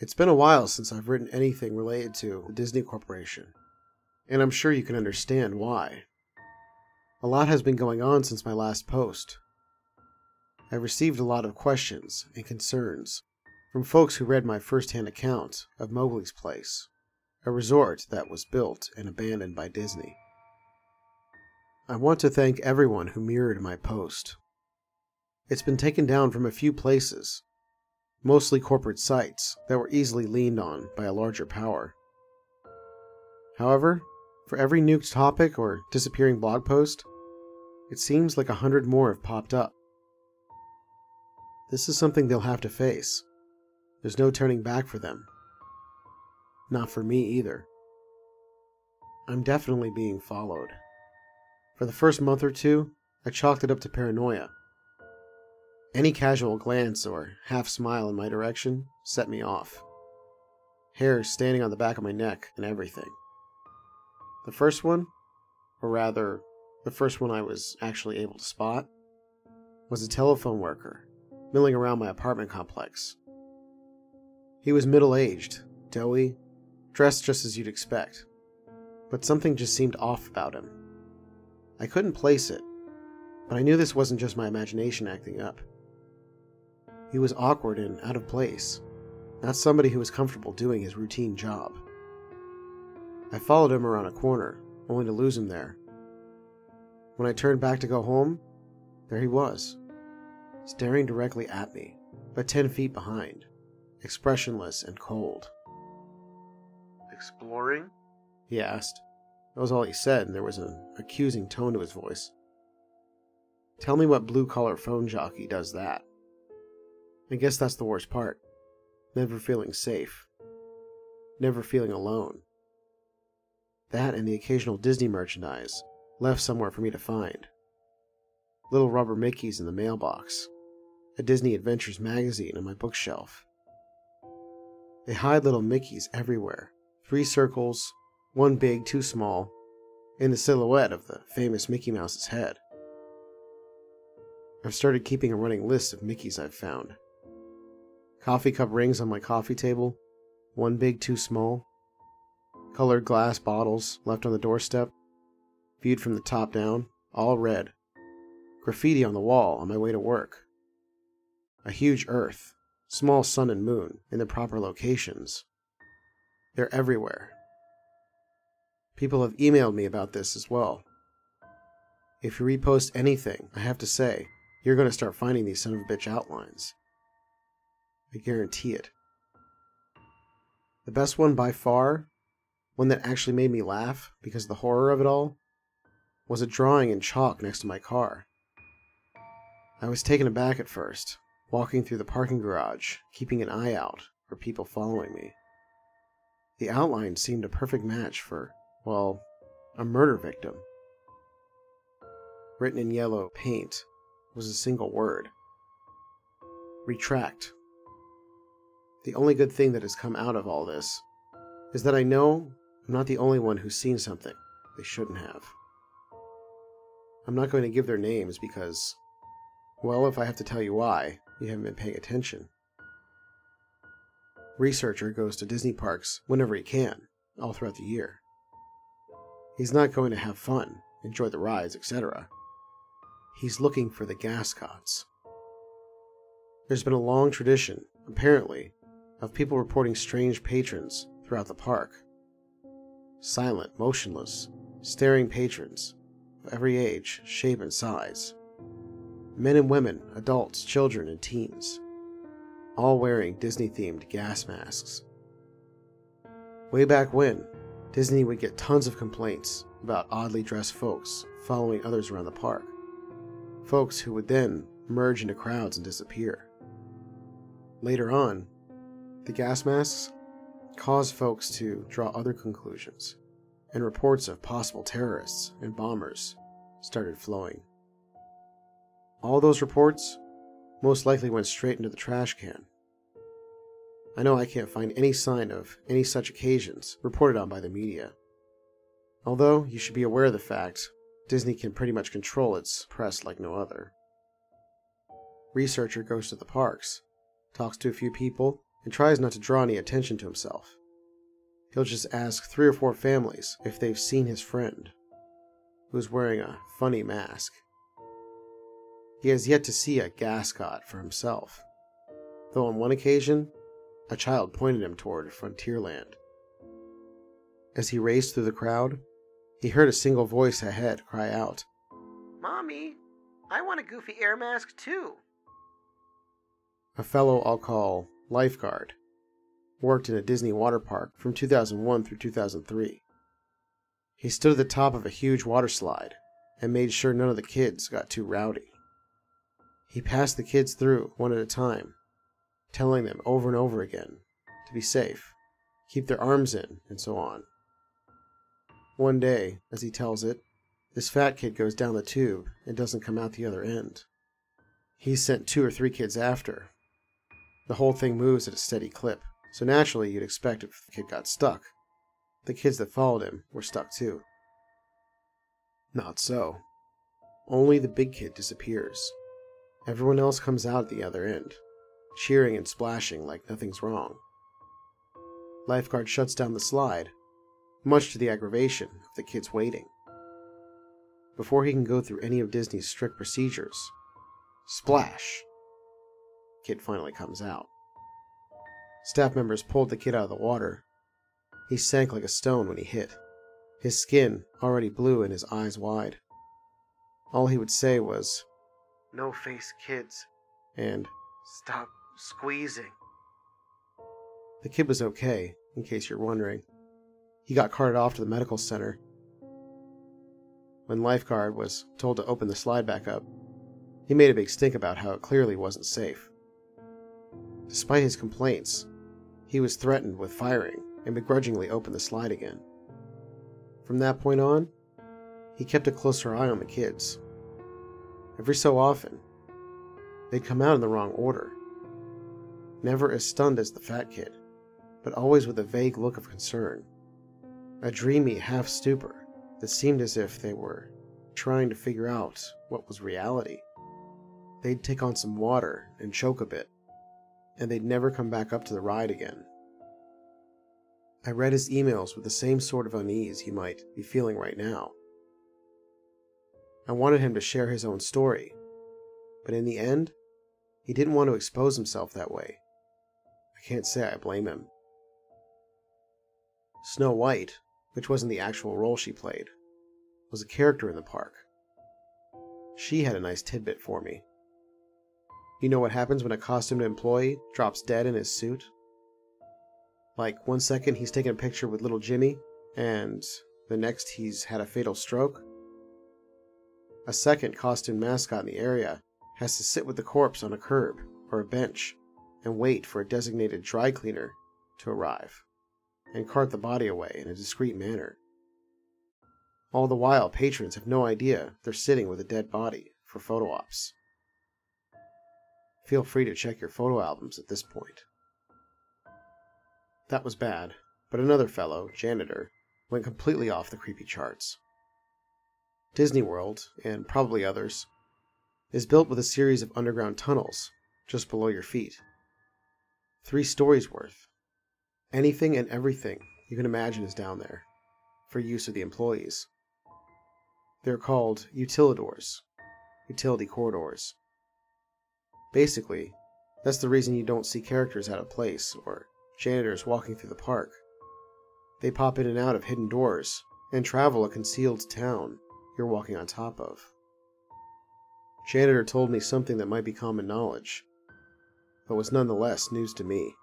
It's been a while since I've written anything related to the Disney Corporation, and I'm sure you can understand why. A lot has been going on since my last post. I received a lot of questions and concerns from folks who read my first hand account of Mowgli's Palace, a resort that was built and abandoned by Disney. I want to thank everyone who mirrored my post. It's been taken down from a few places, mostly corporate sites that were easily leaned on by a larger power. However, for every nuked topic or disappearing blog post, it seems like a hundred more have popped up. This is something they'll have to face. There's no turning back for them. Not for me either. I'm definitely being followed. For the first month or two, I chalked it up to paranoia. Any casual glance or half smile in my direction set me off. Hair standing on the back of my neck and everything. The first one, or rather, the first one I was actually able to spot, was a telephone worker milling around my apartment complex. He was middle aged, doughy, dressed just as you'd expect, but something just seemed off about him. I couldn't place it, but I knew this wasn't just my imagination acting up. He was awkward and out of place, not somebody who was comfortable doing his routine job. I followed him around a corner, only to lose him there. When I turned back to go home, there he was, staring directly at me, but ten feet behind, expressionless and cold. Exploring? He asked. That was all he said, and there was an accusing tone to his voice. Tell me what blue collar phone jockey does that. I guess that's the worst part. Never feeling safe. Never feeling alone. That and the occasional Disney merchandise left somewhere for me to find. Little rubber Mickeys in the mailbox. A Disney Adventures magazine on my bookshelf. They hide little Mickeys everywhere. Three circles, one big, two small, in the silhouette of the famous Mickey Mouse's head. I've started keeping a running list of Mickeys I've found. Coffee cup rings on my coffee table, one big, two small. Colored glass bottles left on the doorstep, viewed from the top down, all red. Graffiti on the wall on my way to work. A huge earth, small sun and moon in the proper locations. They're everywhere. People have emailed me about this as well. If you repost anything, I have to say, you're going to start finding these son of a bitch outlines. I guarantee it. The best one by far, one that actually made me laugh because of the horror of it all, was a drawing in chalk next to my car. I was taken aback at first, walking through the parking garage, keeping an eye out for people following me. The outline seemed a perfect match for, well, a murder victim. Written in yellow paint was a single word retract. The only good thing that has come out of all this is that I know I'm not the only one who's seen something they shouldn't have. I'm not going to give their names because, well, if I have to tell you why, you haven't been paying attention. Researcher goes to Disney parks whenever he can, all throughout the year. He's not going to have fun, enjoy the rides, etc. He's looking for the Gascots. There's been a long tradition, apparently, of people reporting strange patrons throughout the park. Silent, motionless, staring patrons of every age, shape, and size. Men and women, adults, children, and teens. All wearing Disney themed gas masks. Way back when, Disney would get tons of complaints about oddly dressed folks following others around the park. Folks who would then merge into crowds and disappear. Later on, the gas masks caused folks to draw other conclusions, and reports of possible terrorists and bombers started flowing. All those reports most likely went straight into the trash can. I know I can't find any sign of any such occasions reported on by the media. Although you should be aware of the fact Disney can pretty much control its press like no other. Researcher goes to the parks, talks to a few people, and tries not to draw any attention to himself. He'll just ask three or four families if they've seen his friend, who's wearing a funny mask. He has yet to see a gascot for himself, though on one occasion, a child pointed him toward Frontierland. As he raced through the crowd, he heard a single voice ahead cry out, Mommy, I want a goofy air mask too. A fellow I'll call lifeguard worked in a Disney water park from 2001 through 2003. He stood at the top of a huge water slide and made sure none of the kids got too rowdy. He passed the kids through one at a time, telling them over and over again to be safe, keep their arms in, and so on. One day, as he tells it, this fat kid goes down the tube and doesn't come out the other end. He sent two or three kids after. The whole thing moves at a steady clip, so naturally you'd expect if the kid got stuck, the kids that followed him were stuck too. Not so. Only the big kid disappears. Everyone else comes out at the other end, cheering and splashing like nothing's wrong. Lifeguard shuts down the slide much to the aggravation of the kids waiting. Before he can go through any of Disney's strict procedures, splash! Kid finally comes out. Staff members pulled the kid out of the water. He sank like a stone when he hit, his skin already blue and his eyes wide. All he would say was, No face kids, and stop squeezing. the kid was okay, in case you're wondering. He got carted off to the medical center. When Lifeguard was told to open the slide back up, he made a big stink about how it clearly wasn't safe. Despite his complaints, he was threatened with firing and begrudgingly opened the slide again. From that point on, he kept a closer eye on the kids. Every so often, they'd come out in the wrong order. Never as stunned as the fat kid, but always with a vague look of concern a dreamy half stupor that seemed as if they were trying to figure out what was reality. They'd take on some water and choke a bit, and they'd never come back up to the ride again. I read his emails with the same sort of unease he might be feeling right now. I wanted him to share his own story, but in the end, he didn't want to expose himself that way. I can't say I blame him. Snow White which wasn't the actual role she played, was a character in the park. She had a nice tidbit for me. You know what happens when a costumed employee drops dead in his suit? Like, one second he's taking a picture with little Jimmy, and the next he's had a fatal stroke? A second costumed mascot in the area has to sit with the corpse on a curb or a bench and wait for a designated dry cleaner to arrive and cart the body away in a discreet manner. All the while, patrons have no idea they're sitting with a dead body for photo ops. Feel free to check your photo albums at this point. That was bad, but another fellow, janitor, went completely off the creepy charts. Disney World, and probably others, is built with a series of underground tunnels just below your feet. Three stories worth, Anything and everything you can imagine is down there for use of the employees. They're called utilidors, utility corridors. Basically, that's the reason you don't see characters out of place or janitors walking through the park. They pop in and out of hidden doors and travel a concealed town you're walking on top of. Janitor told me something that might be common knowledge, but was nonetheless news to me.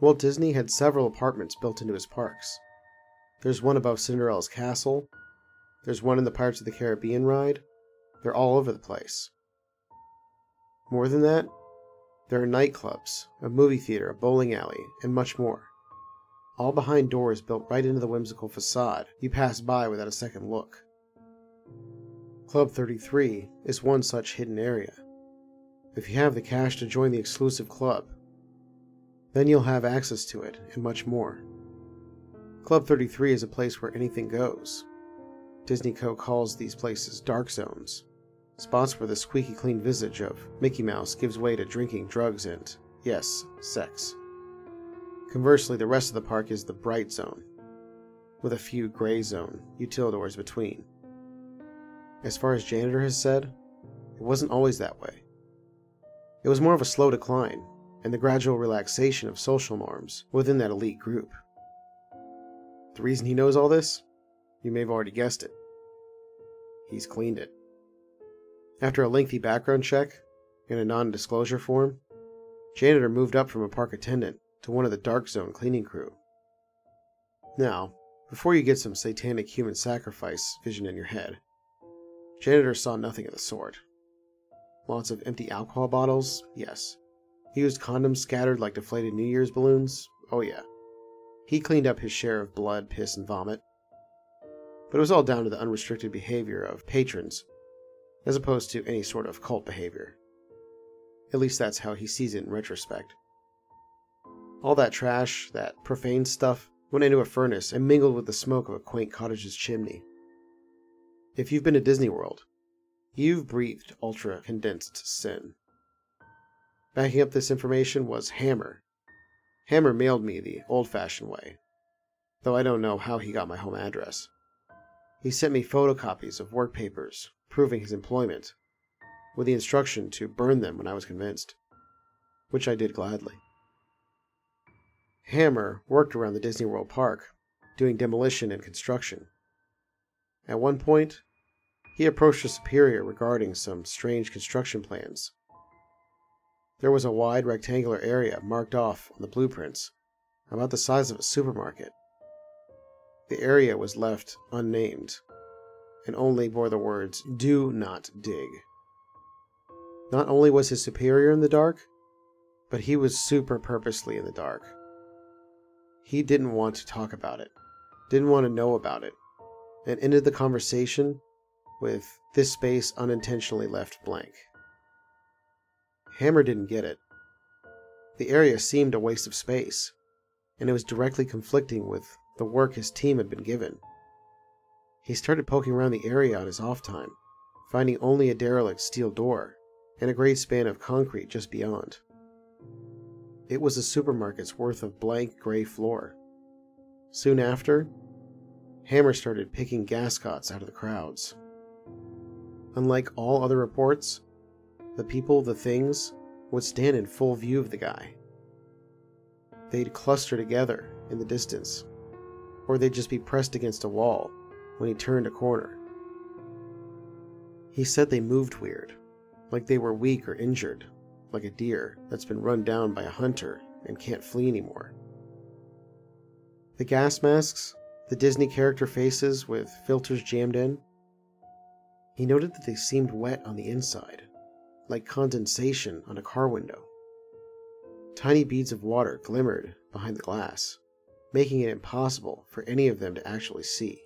Walt Disney had several apartments built into his parks. There's one above Cinderella's castle. There's one in the Pirates of the Caribbean ride. They're all over the place. More than that, there are nightclubs, a movie theater, a bowling alley, and much more. All behind doors built right into the whimsical facade you pass by without a second look. Club 33 is one such hidden area. If you have the cash to join the exclusive club, then you'll have access to it, and much more. Club 33 is a place where anything goes. Disney Co. calls these places dark zones, spots where the squeaky clean visage of Mickey Mouse gives way to drinking, drugs, and Yes, sex. Conversely, the rest of the park is the bright zone, with a few gray zone utilidors between. As far as janitor has said, it wasn't always that way. It was more of a slow decline and the gradual relaxation of social norms within that elite group. The reason he knows all this? You may have already guessed it. He's cleaned it. After a lengthy background check and a non disclosure form, Janitor moved up from a park attendant to one of the Dark Zone cleaning crew. Now, before you get some satanic human sacrifice vision in your head, Janitor saw nothing of the sort. Lots of empty alcohol bottles, yes. Used condoms scattered like deflated New Year's balloons, oh yeah. He cleaned up his share of blood, piss, and vomit. But it was all down to the unrestricted behavior of patrons, as opposed to any sort of cult behavior. At least that's how he sees it in retrospect. All that trash, that profane stuff, went into a furnace and mingled with the smoke of a quaint cottage's chimney. If you've been to Disney World, you've breathed ultra condensed sin. Backing up this information was Hammer. Hammer mailed me the old fashioned way, though I don't know how he got my home address. He sent me photocopies of work papers proving his employment, with the instruction to burn them when I was convinced, which I did gladly. Hammer worked around the Disney World Park, doing demolition and construction. At one point, he approached a superior regarding some strange construction plans. There was a wide rectangular area marked off on the blueprints, about the size of a supermarket. The area was left unnamed and only bore the words, Do not dig. Not only was his superior in the dark, but he was super purposely in the dark. He didn't want to talk about it, didn't want to know about it, and ended the conversation with this space unintentionally left blank. Hammer didn't get it. The area seemed a waste of space, and it was directly conflicting with the work his team had been given. He started poking around the area on his off time, finding only a derelict steel door and a great span of concrete just beyond. It was a supermarket's worth of blank gray floor. Soon after, Hammer started picking gascots out of the crowds. Unlike all other reports, the people, the things, would stand in full view of the guy. They'd cluster together in the distance, or they'd just be pressed against a wall when he turned a corner. He said they moved weird, like they were weak or injured, like a deer that's been run down by a hunter and can't flee anymore. The gas masks, the Disney character faces with filters jammed in, he noted that they seemed wet on the inside, like condensation on a car window. Tiny beads of water glimmered behind the glass, making it impossible for any of them to actually see.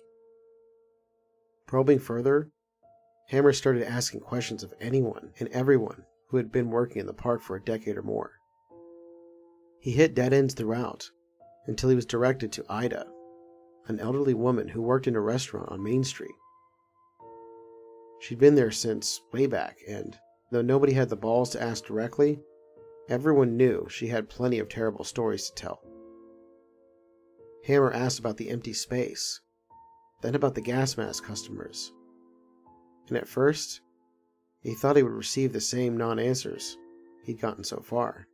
Probing further, Hammer started asking questions of anyone and everyone who had been working in the park for a decade or more. He hit dead ends throughout until he was directed to Ida, an elderly woman who worked in a restaurant on Main Street. She'd been there since way back, and though nobody had the balls to ask directly, everyone knew she had plenty of terrible stories to tell. Hammer asked about the empty space, then about the gas mask customers. And at first, he thought he would receive the same non answers he'd gotten so far.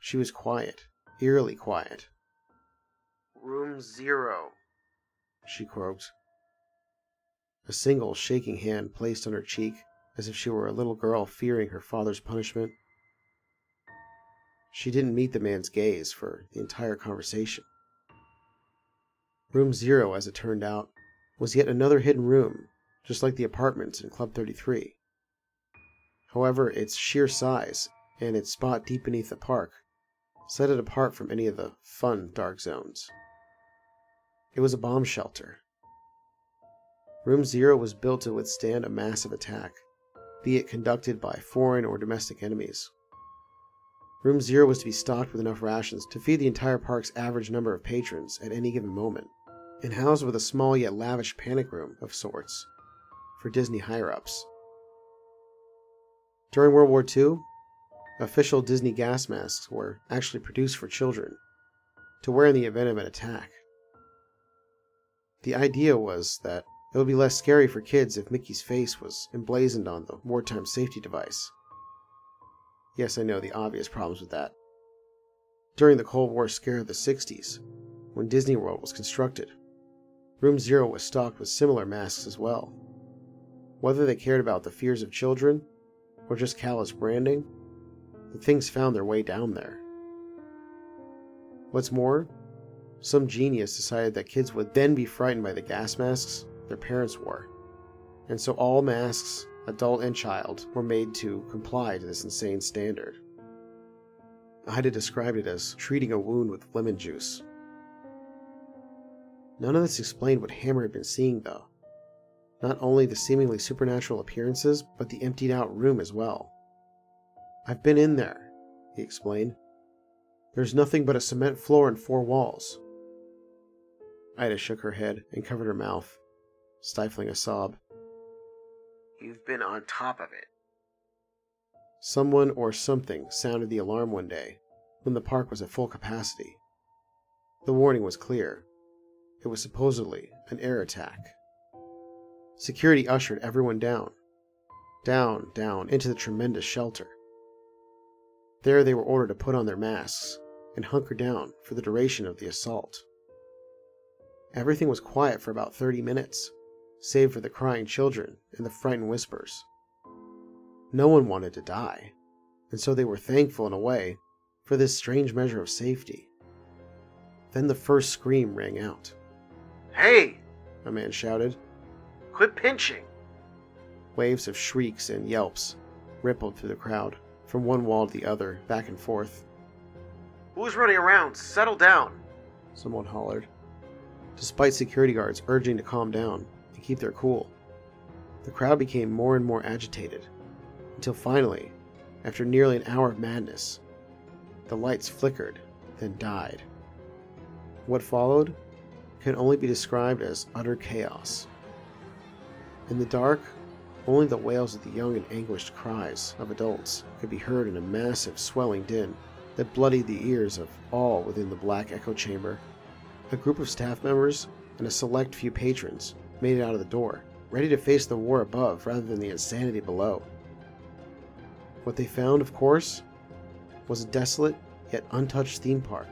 She was quiet, eerily quiet. Room zero, she croaked. A single shaking hand placed on her cheek as if she were a little girl fearing her father's punishment. She didn't meet the man's gaze for the entire conversation. Room Zero, as it turned out, was yet another hidden room, just like the apartments in Club 33. However, its sheer size and its spot deep beneath the park set it apart from any of the fun dark zones. It was a bomb shelter. Room Zero was built to withstand a massive attack, be it conducted by foreign or domestic enemies. Room Zero was to be stocked with enough rations to feed the entire park's average number of patrons at any given moment and housed with a small yet lavish panic room of sorts for Disney higher ups. During World War II, official Disney gas masks were actually produced for children to wear in the event of an attack. The idea was that it would be less scary for kids if Mickey's face was emblazoned on the wartime safety device. Yes, I know the obvious problems with that. During the Cold War scare of the 60s, when Disney World was constructed, Room Zero was stocked with similar masks as well. Whether they cared about the fears of children or just callous branding, the things found their way down there. What's more, some genius decided that kids would then be frightened by the gas masks their parents wore, and so all masks, adult and child, were made to comply to this insane standard. Ida described it as treating a wound with lemon juice. None of this explained what Hammer had been seeing, though. Not only the seemingly supernatural appearances, but the emptied out room as well. I've been in there, he explained. There's nothing but a cement floor and four walls. Ida shook her head and covered her mouth, stifling a sob. You've been on top of it. Someone or something sounded the alarm one day when the park was at full capacity. The warning was clear. It was supposedly an air attack. Security ushered everyone down, down, down into the tremendous shelter. There they were ordered to put on their masks and hunker down for the duration of the assault. Everything was quiet for about 30 minutes, save for the crying children and the frightened whispers. No one wanted to die, and so they were thankful in a way for this strange measure of safety. Then the first scream rang out. Hey! A man shouted. Quit pinching! Waves of shrieks and yelps rippled through the crowd, from one wall to the other, back and forth. Who's running around? Settle down! Someone hollered. Despite security guards urging to calm down and keep their cool, the crowd became more and more agitated, until finally, after nearly an hour of madness, the lights flickered, then died. What followed can only be described as utter chaos. In the dark, only the wails of the young and anguished cries of adults could be heard in a massive, swelling din that bloodied the ears of all within the black echo chamber. A group of staff members and a select few patrons made it out of the door, ready to face the war above rather than the insanity below. What they found, of course, was a desolate yet untouched theme park.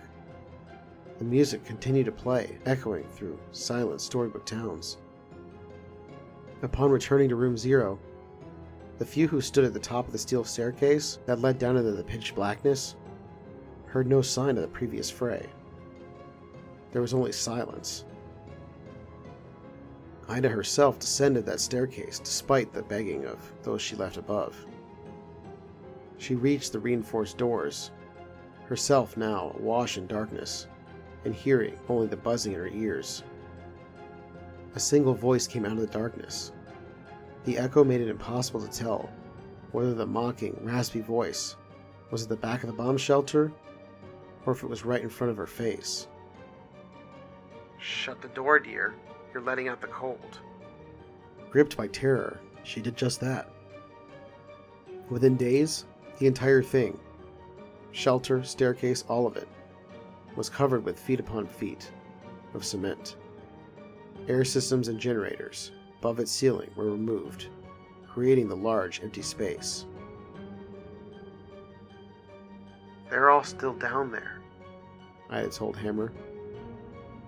The music continued to play, echoing through silent storybook towns. Upon returning to room zero, the few who stood at the top of the steel staircase that led down into the pitch blackness heard no sign of the previous fray. There was only silence. Ida herself descended that staircase despite the begging of those she left above. She reached the reinforced doors, herself now awash in darkness, and hearing only the buzzing in her ears. A single voice came out of the darkness. The echo made it impossible to tell whether the mocking, raspy voice was at the back of the bomb shelter or if it was right in front of her face. Shut the door, dear. You're letting out the cold. Gripped by terror, she did just that. Within days, the entire thing shelter, staircase, all of it was covered with feet upon feet of cement. Air systems and generators above its ceiling were removed, creating the large empty space. They're all still down there. I Ida told Hammer.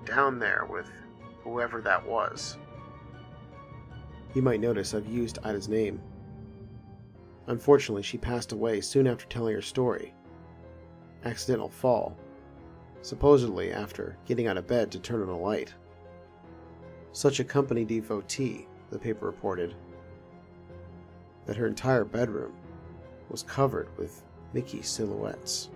Down there with whoever that was. You might notice I've used Ida's name. Unfortunately, she passed away soon after telling her story. Accidental fall, supposedly after getting out of bed to turn on a light. Such a company devotee, the paper reported, that her entire bedroom was covered with Mickey silhouettes.